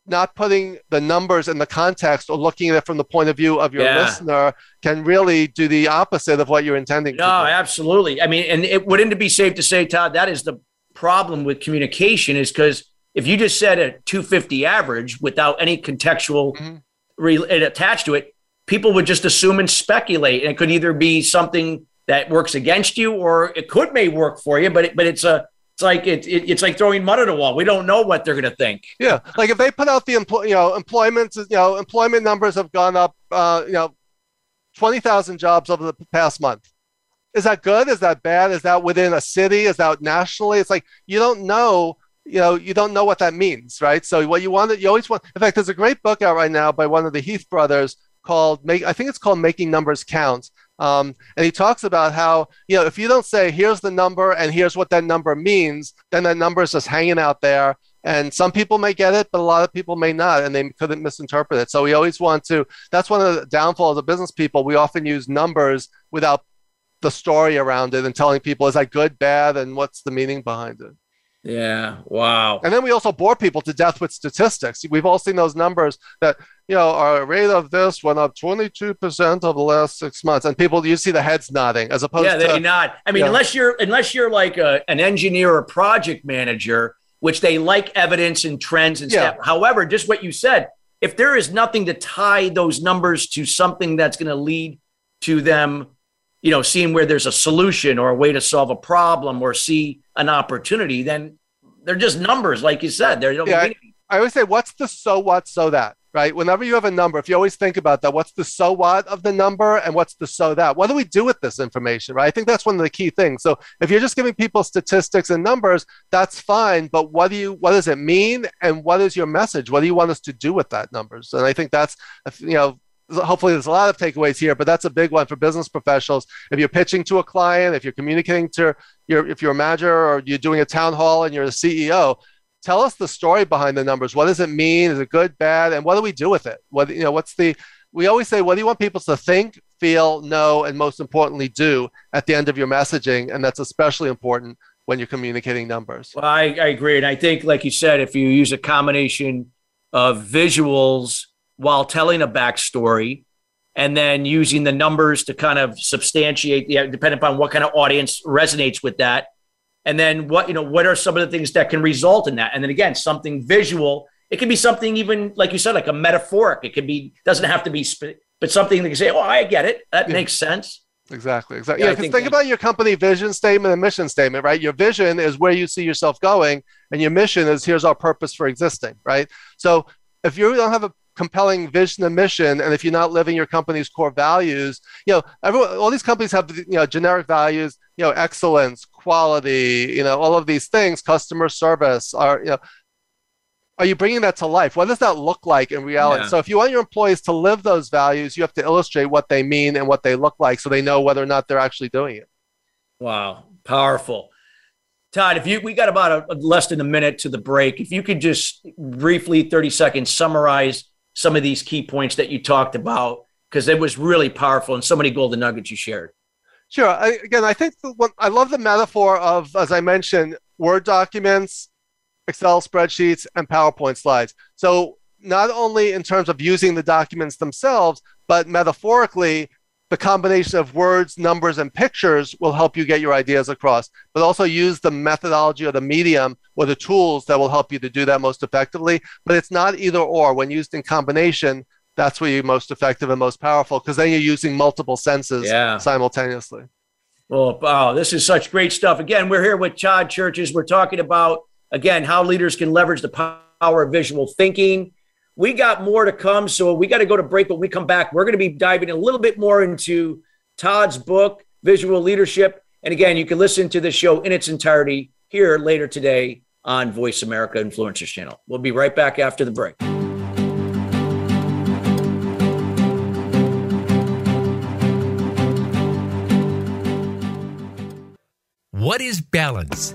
not putting the numbers in the context or looking at it from the point of view of your yeah. listener can really do the opposite of what you're intending no, absolutely. I mean, and it wouldn't it be safe to say, Todd, that is the problem with communication is because if you just said a 250 average without any contextual mm-hmm. re- attached to it, people would just assume and speculate. And it could either be something that works against you or it could may work for you, but it, but it's a it's like it, it, it's like throwing mud at a wall. We don't know what they're going to think. Yeah, like if they put out the empl- you know employment you know employment numbers have gone up uh, you know twenty thousand jobs over the past month. Is that good? Is that bad? Is that within a city? Is that nationally? It's like you don't know. You know, you don't know what that means, right? So what you want, you always want. In fact, there's a great book out right now by one of the Heath brothers called "Make." I think it's called "Making Numbers Count." Um, and he talks about how, you know, if you don't say, here's the number and here's what that number means, then that number is just hanging out there. And some people may get it, but a lot of people may not, and they couldn't misinterpret it. So we always want to, that's one of the downfalls of business people. We often use numbers without the story around it and telling people, is that good, bad, and what's the meaning behind it? Yeah. Wow. And then we also bore people to death with statistics. We've all seen those numbers that, you know, our rate of this went up 22% over the last six months. And people, you see the heads nodding as opposed yeah, to. Yeah, they nod. I mean, unless you're, unless you're like a, an engineer or project manager, which they like evidence and trends and yeah. stuff. However, just what you said, if there is nothing to tie those numbers to something that's going to lead to them you know, seeing where there's a solution or a way to solve a problem or see an opportunity, then they're just numbers, like you said. They're, yeah, I, I always say, what's the so what, so that, right? Whenever you have a number, if you always think about that, what's the so what of the number and what's the so that? What do we do with this information, right? I think that's one of the key things. So if you're just giving people statistics and numbers, that's fine. But what do you, what does it mean? And what is your message? What do you want us to do with that numbers? And I think that's, you know, hopefully there's a lot of takeaways here, but that's a big one for business professionals. If you're pitching to a client, if you're communicating to your, if you're a manager or you're doing a town hall and you're the CEO, tell us the story behind the numbers. What does it mean? Is it good, bad, and what do we do with it? What you know, what's the? We always say, what do you want people to think, feel, know, and most importantly, do at the end of your messaging, and that's especially important when you're communicating numbers. Well, I, I agree, and I think, like you said, if you use a combination of visuals while telling a backstory and then using the numbers to kind of substantiate yeah, depending upon what kind of audience resonates with that and then what you know what are some of the things that can result in that and then again something visual it can be something even like you said like a metaphoric it could be doesn't have to be but something that can say oh i get it that yeah. makes sense Exactly. Exactly. Yeah, because think, about your company vision statement and mission statement, right? Your vision is where you see yourself going, and your mission is here's our purpose for existing, right? So if you don't have a compelling vision and mission and if you're not living your company's core values you know everyone all these companies have you know generic values you know excellence quality you know all of these things customer service are you know are you bringing that to life? What does that look like in reality? Yeah. so if you want your employees to live those values you have to illustrate what they mean and what they look like so they know whether or not they're actually doing it. Wow. Powerful. Todd, if you we got about a, less than a minute to the break, if you could just briefly, 30 seconds, summarize some of these key points that you talked about because it was really powerful and so many golden nuggets you shared. Sure. I, again, I think one, I love the metaphor of, as I mentioned, Word documents, Excel spreadsheets, and PowerPoint slides. So not only in terms of using the documents themselves, but metaphorically, the combination of words, numbers, and pictures will help you get your ideas across, but also use the methodology or the medium or the tools that will help you to do that most effectively. But it's not either or. When used in combination, that's where you're most effective and most powerful because then you're using multiple senses yeah. simultaneously. Well, wow, this is such great stuff. Again, we're here with Todd Cherches. We're talking about, again, how leaders can leverage the power of visual thinking we got more to come. So we got to go to break. But we come back, we're going to be diving a little bit more into Todd's book, VisuaLeadership. And again, you can listen to the show in its entirety here later today on Voice America Influencers Channel. We'll be right back after the break. What is balance?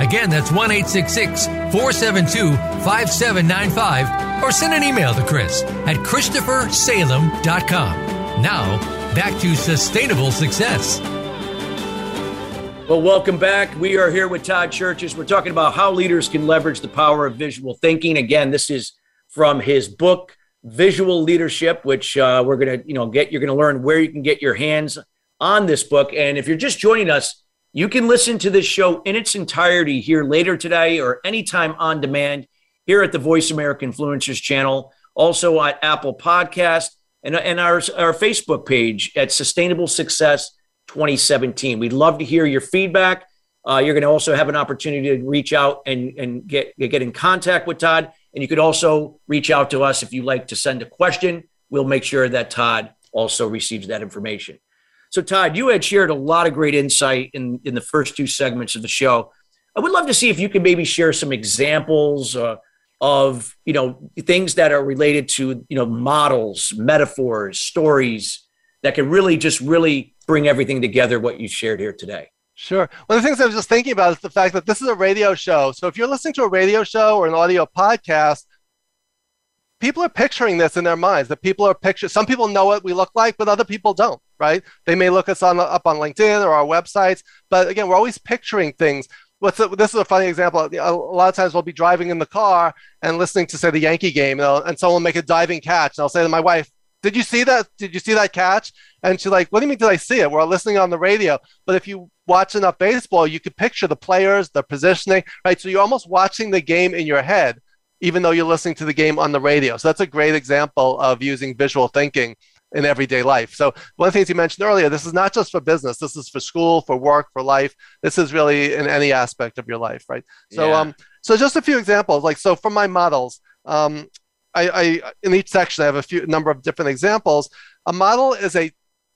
Again, that's 1 866 472 5795. Or send an email to Chris at ChristopherSalem.com. Now, back to Sustainable Success. Well, welcome back. We are here with Todd Cherches. We're talking about how leaders can leverage the power of visual thinking. Again, this is from his book, VisuaLeadership, which uh, we're going to, you know, get. You're going to learn where you can get your hands on this book. And if you're just joining us, you can listen to this show in its entirety here later today or anytime on demand here at the Voice America Influencers channel, also at Apple Podcast and, and our, our Facebook page at Sustainable Success 2017. We'd love to hear your feedback. Uh, you're going to also have an opportunity to reach out and, and get, get in contact with Todd. And you could also reach out to us if you'd like to send a question. We'll make sure that Todd also receives that information. So, Todd, you had shared a lot of great insight in, in the first two segments of the show. I would love to see if you could maybe share some examples uh, of you know things that are related to you know models, metaphors, stories that can really just really bring everything together. What you shared here today. Sure. One of the things I was just thinking about is the fact that this is a radio show. So if you're listening to a radio show or an audio podcast, people are picturing this in their minds. That people are picturing. Some people know what we look like, but other people don't. Right? They may look us on up on LinkedIn or our websites, but again, we're always picturing things. What's a, this is a funny example. A lot of times we'll be driving in the car and listening to say the Yankee game, know, and someone will make a diving catch, and I'll say to my wife, "Did you see that? Did you see that catch?" And she's like, "What do you mean? Did I see it?" We're listening on the radio, but if you watch enough baseball, you could picture the players, the positioning, right? So you're almost watching the game in your head, even though you're listening to the game on the radio. So that's a great example of using visual thinking in everyday life. So one of the things you mentioned earlier, this is not just for business. This is for school, for work, for life. This is really in any aspect of your life, right? So, yeah. um, so just a few examples. Like, so from my models, um, I, I in each section I have a few number of different examples. A model is a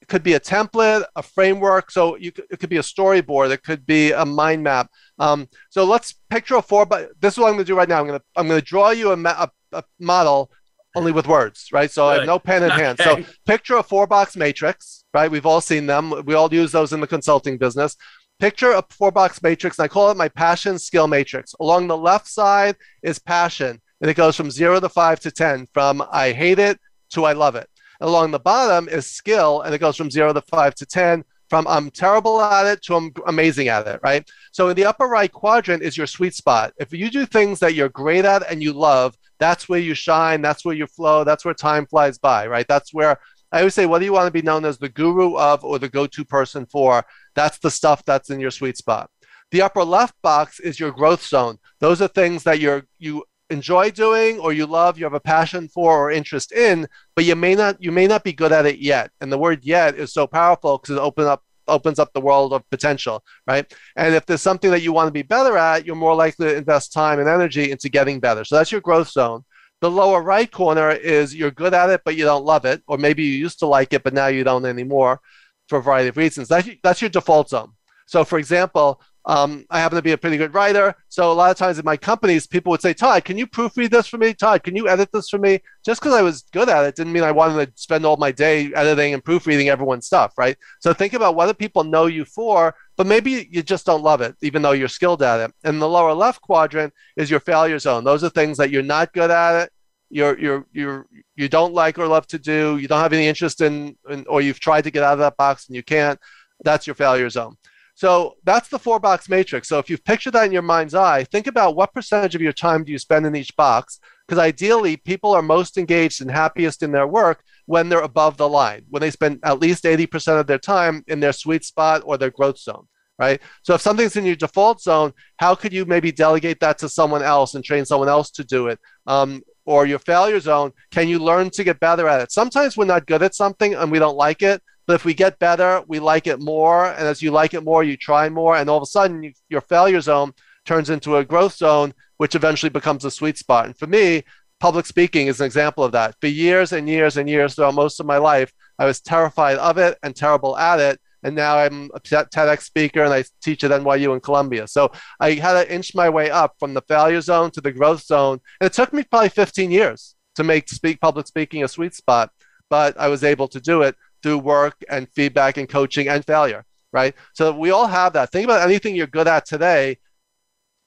could be a template, a framework. So you, it could be a storyboard. It could be a mind map. Um, so let's picture a four. But this is what I'm going to do right now. I'm going to I'm going to draw you a, ma- a, a model only with words, right? So Good. I have no pen in okay. hand. So picture a four box matrix, right? We've all seen them. We all use those in the consulting business. Picture a four box matrix, and I call it my passion skill matrix. Along the left side is passion, and it goes from zero to five to 10, from I hate it to I love it. Along the bottom is skill, and it goes from zero to five to 10, from I'm terrible at it to I'm amazing at it, right? So in the upper right quadrant is your sweet spot. If you do things that you're great at and you love, that's where you shine, that's where you flow, that's where time flies by, right? That's where I always say, what do you want to be known as the guru of or the go to person for? That's the stuff that's in your sweet spot. The upper left box is your growth zone. Those are things that you're you enjoy doing or you love, you have a passion for or interest in, but you may not you may not be good at it yet. And the word yet is so powerful because it open up opens up the world of potential, right? And if there's something that you want to be better at, you're more likely to invest time and energy into getting better. So that's your growth zone. The lower right corner is you're good at it, but you don't love it, or maybe you used to like it, but now you don't anymore for a variety of reasons. That's, that's your default zone. So, for example, Um, I happen to be a pretty good writer. So a lot of times in my companies, people would say, Todd, can you proofread this for me? Todd, can you edit this for me? Just because I was good at it didn't mean I wanted to spend all my day editing and proofreading everyone's stuff, right? So think about what do people know you for, but maybe you just don't love it, even though you're skilled at it. And the lower left quadrant is your failure zone. Those are things that you're not good at it. You're, you're, you're, you don't like or love to do. You don't have any interest in, in, or you've tried to get out of that box and you can't. That's your failure zone. So that's the four box matrix. So if you've pictured that in your mind's eye, think about what percentage of your time do you spend in each box? Because ideally, people are most engaged and happiest in their work when they're above the line, when they spend at least 80% of their time in their sweet spot or their growth zone, right? So if something's in your default zone, how could you maybe delegate that to someone else and train someone else to do it? Um, or your failure zone, can you learn to get better at it? Sometimes we're not good at something and we don't like it. But if we get better, we like it more. And as you like it more, you try more. And all of a sudden, you, your failure zone turns into a growth zone, which eventually becomes a sweet spot. And for me, public speaking is an example of that. For years and years and years throughout most of my life, I was terrified of it and terrible at it. And now I'm a TEDx speaker and I teach at NYU in Columbia. So I had to inch my way up from the failure zone to the growth zone. And it took me probably 15 years to make speak public speaking a sweet spot, but I was able to do it through work and feedback and coaching and failure, right? So we all have that. Think about anything you're good at today.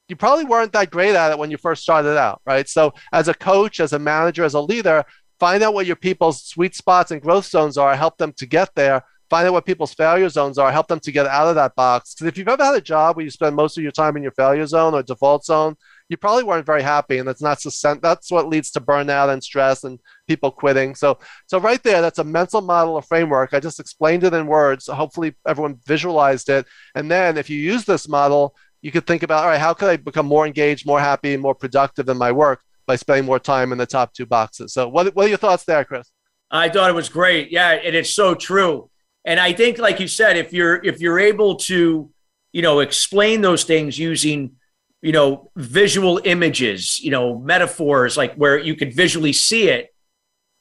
You probably weren't that great at it when you first started out, right? So as a coach, as a manager, as a leader, find out what your people's sweet spots and growth zones are, help them to get there. Find out what people's failure zones are, help them to get out of that box. Because if you've ever had a job where you spend most of your time in your failure zone or default zone, you probably weren't very happy and that's not that's what leads to burnout and stress and people quitting. So so right there that's a mental model or framework. I just explained it in words. So hopefully everyone visualized it. And then if you use this model you could think about all right how could i become more engaged more happy more productive in my work by spending more time in the top two boxes? So what, what are your thoughts there chris? I thought it was great. Yeah and it's so true. And i think like you said if you're if you're able to you know explain those things using you know, visual images, you know, metaphors, like where you could visually see it.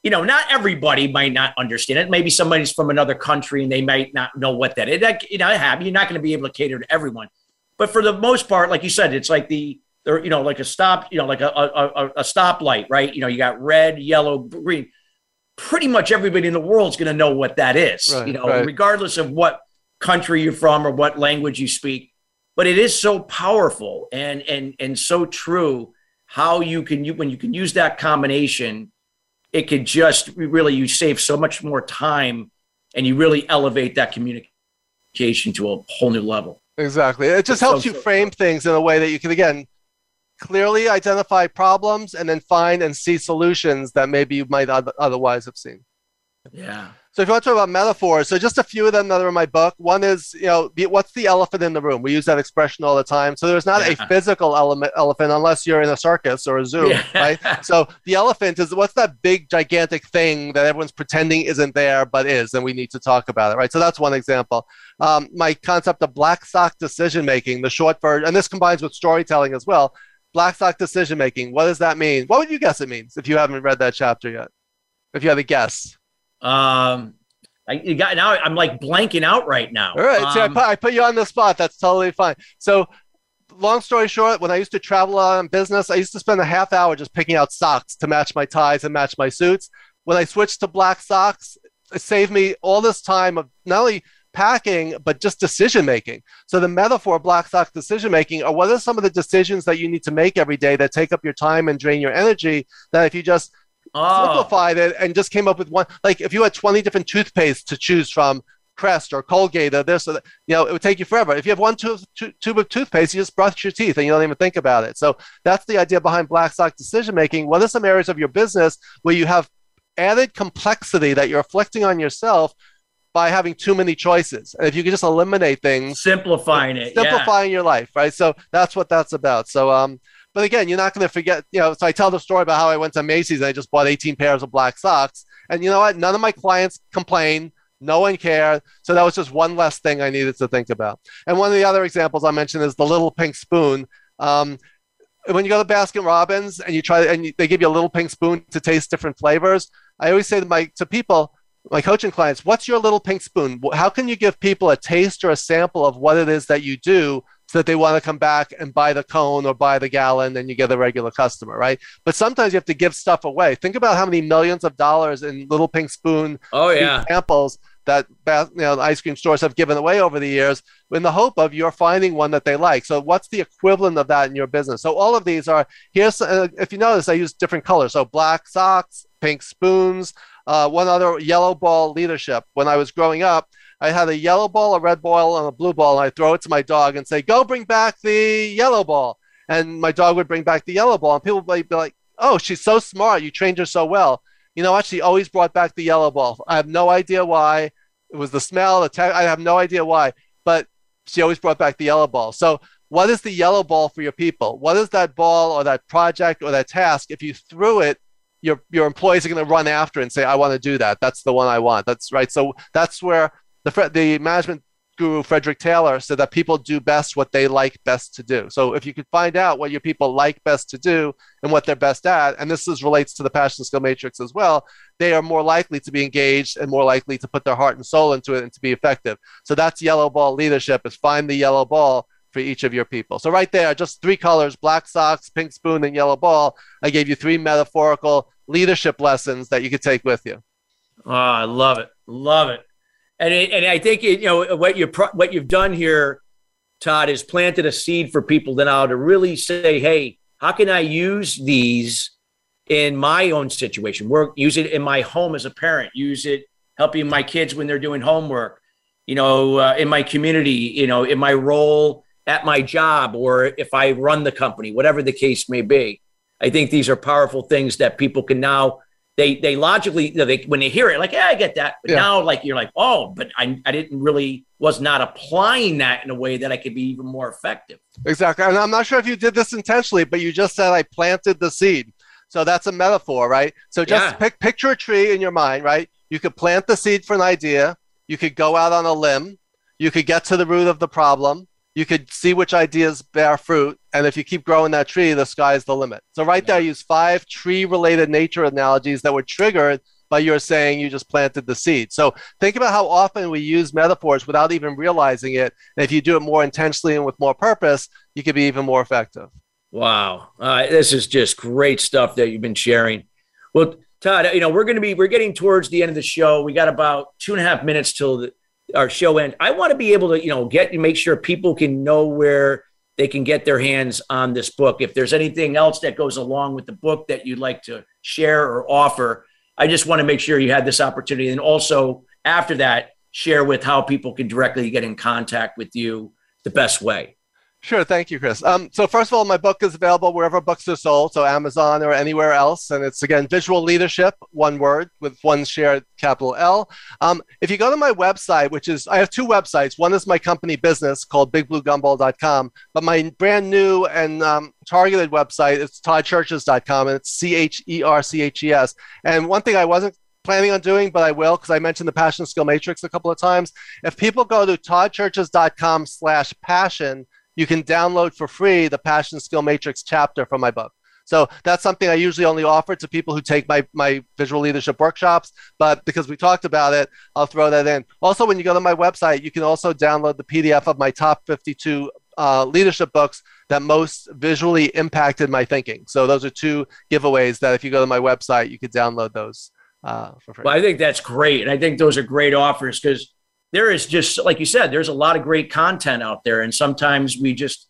You know, not everybody might not understand it. Maybe somebody's from another country and they might not know what that is. That, you know, have you're not going to be able to cater to everyone. But for the most part, like you said, it's like the, the you know, like a stop, you know, like a, a, a stoplight, right? You know, you got red, yellow, green. Pretty much everybody in the world is going to know what that is, right, you know, right. regardless of what country you're from or what language you speak but it is so powerful and and and so true how you can you when you can use that combination it could just really you save so much more time and you really elevate that communication to a whole new level. Exactly. It just it's helps so you frame things in a way that you can again clearly identify problems and then find and see solutions that maybe you might otherwise have seen. Yeah so if you want to talk about metaphors, so just a few of them that are in my book. One is, you know, the, what's the elephant in the room? We use that expression all the time. So there's not yeah. a physical element elephant unless you're in a circus or a zoo, yeah. right? So the elephant is what's that big gigantic thing that everyone's pretending isn't there but is, and we need to talk about it, right? So that's one example. Um, my concept of black sock decision making, the short version, and this combines with storytelling as well. Black sock decision making. What does that mean? What would you guess it means if you haven't read that chapter yet? If you had a guess. Um, I you got now. I'm like blanking out right now. All right, um, I, put, I put you on the spot. That's totally fine. So, long story short, when I used to travel on business, I used to spend a half hour just picking out socks to match my ties and match my suits. When I switched to black socks, it saved me all this time of not only packing, but just decision making. So the metaphor black socks decision making are what are some of the decisions that you need to make every day that take up your time and drain your energy that if you just oh. simplified it and just came up with one. Like if you had 20 different toothpastes to choose from, Crest or Colgate or this or that, you know, it would take you forever. If you have one tube, tube of toothpaste, you just brush your teeth and you don't even think about it. So that's the idea behind Black Sock decision making. What are some areas of your business where you have added complexity that you're afflicting on yourself by having too many choices. And if you could just eliminate things, simplifying it, simplifying yeah. your life, right? So that's what that's about. So um, but again, you're not going to forget, you know. So I tell the story about how I went to Macy's and I just bought 18 pairs of black socks. And you know what? None of my clients complained. No one cared. So that was just one less thing I needed to think about. And one of the other examples I mentioned is the little pink spoon. Um, when you go to Baskin Robbins and you try and they give you a little pink spoon to taste different flavors, I always say to my to people, my coaching clients, what's your little pink spoon? How can you give people a taste or a sample of what it is that you do so that they want to come back and buy the cone or buy the gallon and you get a regular customer, right? But sometimes you have to give stuff away. Think about how many millions of dollars in little pink spoon oh, yeah. samples that you know ice cream stores have given away over the years in the hope of you're finding one that they like. So what's the equivalent of that in your business? So all of these are here's uh, if you notice I use different colors. So black socks, pink spoons, uh, one other yellow ball leadership. When I was growing up, I had a yellow ball, a red ball, and a blue ball, and I throw it to my dog and say, "Go bring back the yellow ball." And my dog would bring back the yellow ball, and people would be like, "Oh, she's so smart! You trained her so well." You know what? She always brought back the yellow ball. I have no idea why. It was the smell, the te- I have no idea why, but she always brought back the yellow ball. So, what is the yellow ball for your people? What is that ball or that project or that task? If you threw it, your your employees are going to run after and say, "I want to do that. That's the one I want." That's right. So that's where the the management guru Frederick Taylor said that people do best what they like best to do. So if you could find out what your people like best to do and what they're best at, and this is relates to the passion skill matrix as well, they are more likely to be engaged and more likely to put their heart and soul into it and to be effective. So that's yellow ball leadership is find the yellow ball for each of your people. So right there, just three colors, black socks, pink spoon, and yellow ball. I gave you three metaphorical leadership lessons that you could take with you. Oh, I love it. Love it. And it, and I think it, you know what you what you've done here, Todd, is planted a seed for people to now to really say, hey, how can I use these in my own situation? Work, use it in my home as a parent. Use it helping my kids when they're doing homework. You know, uh, in my community. You know, in my role at my job, or if I run the company, whatever the case may be. I think these are powerful things that people can now they they logically you know, they when they hear it like yeah I get that but yeah. now like you're like oh but I I didn't really was not applying that in a way that I could be even more effective. Exactly, and I'm not sure if you did this intentionally, but you just said I planted the seed. So that's a metaphor, right? So just yeah. pick, picture a tree in your mind, right? You could plant the seed for an idea. You could go out on a limb. You could get to the root of the problem you could see which ideas bear fruit. And if you keep growing that tree, the sky's the limit. So right there, I use five tree related nature analogies that were triggered by your saying you just planted the seed. So think about how often we use metaphors without even realizing it. And if you do it more intentionally and with more purpose, you could be even more effective. Wow. Uh, this is just great stuff that you've been sharing. Well, Todd, you know, we're going to be, we're getting towards the end of the show. We got about two and a half minutes till the, our show end. I want to be able to, you know, get make sure people can know where they can get their hands on this book. If there's anything else that goes along with the book that you'd like to share or offer, I just want to make sure you had this opportunity. And also after that, share with how people can directly get in contact with you the best way. Sure. Thank you, Chris. Um, so first of all, my book is available wherever books are sold, so Amazon or anywhere else. And it's again, VisuaLeadership, one word with one shared capital L. Um, if you go to my website, which is, I have two websites. One is my company business called bigbluegumball.com, but my brand new and um, targeted website is toddcherches.com, and it's C-H-E-R-C-H-E-S. And one thing I wasn't planning on doing, but I will because I mentioned the passion skill matrix a couple of times. If people go to toddcherches.com slash passion, you can download for free the Passion Skill Matrix chapter from my book. So that's something I usually only offer to people who take my, my visual leadership workshops. But because we talked about it, I'll throw that in. Also, when you go to my website, you can also download the PDF of my top 52 uh, leadership books that most visually impacted my thinking. So those are two giveaways that if you go to my website, you could download those uh, for free. Well, I think that's great. And I think those are great offers because there is just like you said, there's a lot of great content out there, and sometimes we just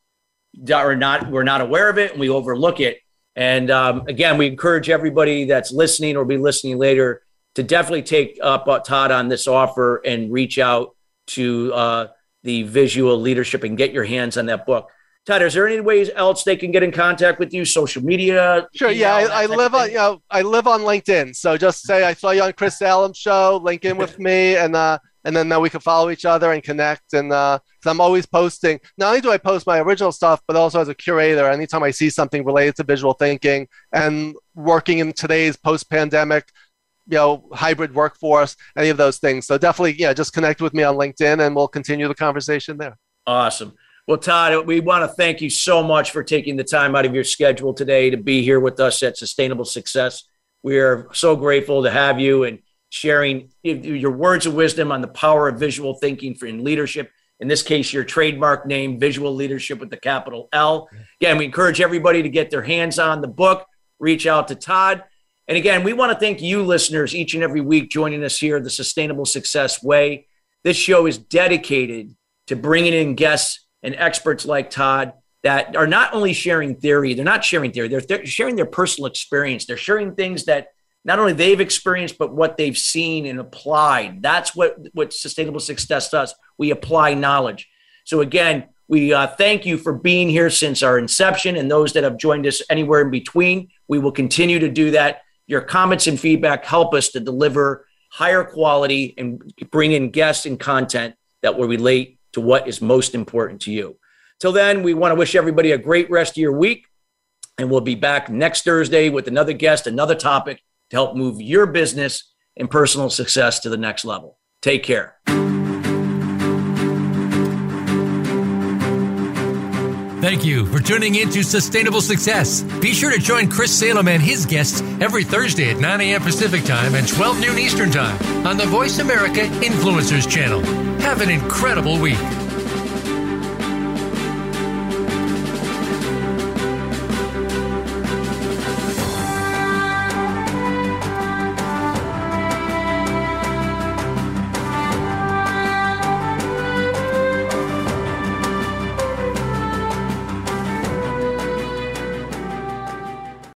are not we're not aware of it and we overlook it. And um, again, we encourage everybody that's listening or be listening later to definitely take up uh, Todd on this offer and reach out to uh, the visual leadership and get your hands on that book. Todd, is there any ways else they can get in contact with you? Social media? Sure. Yeah, I, I live on you know I live on LinkedIn, so just say I saw you on Chris Salem show, link in with me, and uh, and then now we can follow each other and connect. And uh, i I'm always posting. Not only do I post my original stuff, but also as a curator, anytime I see something related to visual thinking and working in today's post-pandemic, you know, hybrid workforce, any of those things. So definitely, yeah, just connect with me on LinkedIn, and we'll continue the conversation there. Awesome. Well, Todd, we want to thank you so much for taking the time out of your schedule today to be here with us at Sustainable Success. We are so grateful to have you and sharing your words of wisdom on the power of visual thinking for in leadership In this case, your trademark name, VisuaLeadership with the capital L. Again, we encourage everybody to get their hands on the book, reach out to Todd. And again, we want to thank you, listeners, each and every week joining us here, the Sustainable Success Way. This show is dedicated to bringing in guests and experts like Todd that are not only sharing theory, they're not sharing theory, they're, they're sharing their personal experience. They're sharing things that not only they've experienced, but what they've seen and applied. That's what, what sustainable success does. We apply knowledge. So, again, we uh, thank you for being here since our inception and those that have joined us anywhere in between. We will continue to do that. Your comments and feedback help us to deliver higher quality and bring in guests and content that will relate to what is most important to you. Till then, we want to wish everybody a great rest of your week. And we'll be back next Thursday with another guest, another topic to help move your business and personal success to the next level. Take care. Thank you for tuning in to Sustainable Success. Be sure to join Chris Salem and his guests every Thursday at 9 a.m. Pacific Time and 12 noon Eastern Time on the Voice America Influencers Channel. Have an incredible week.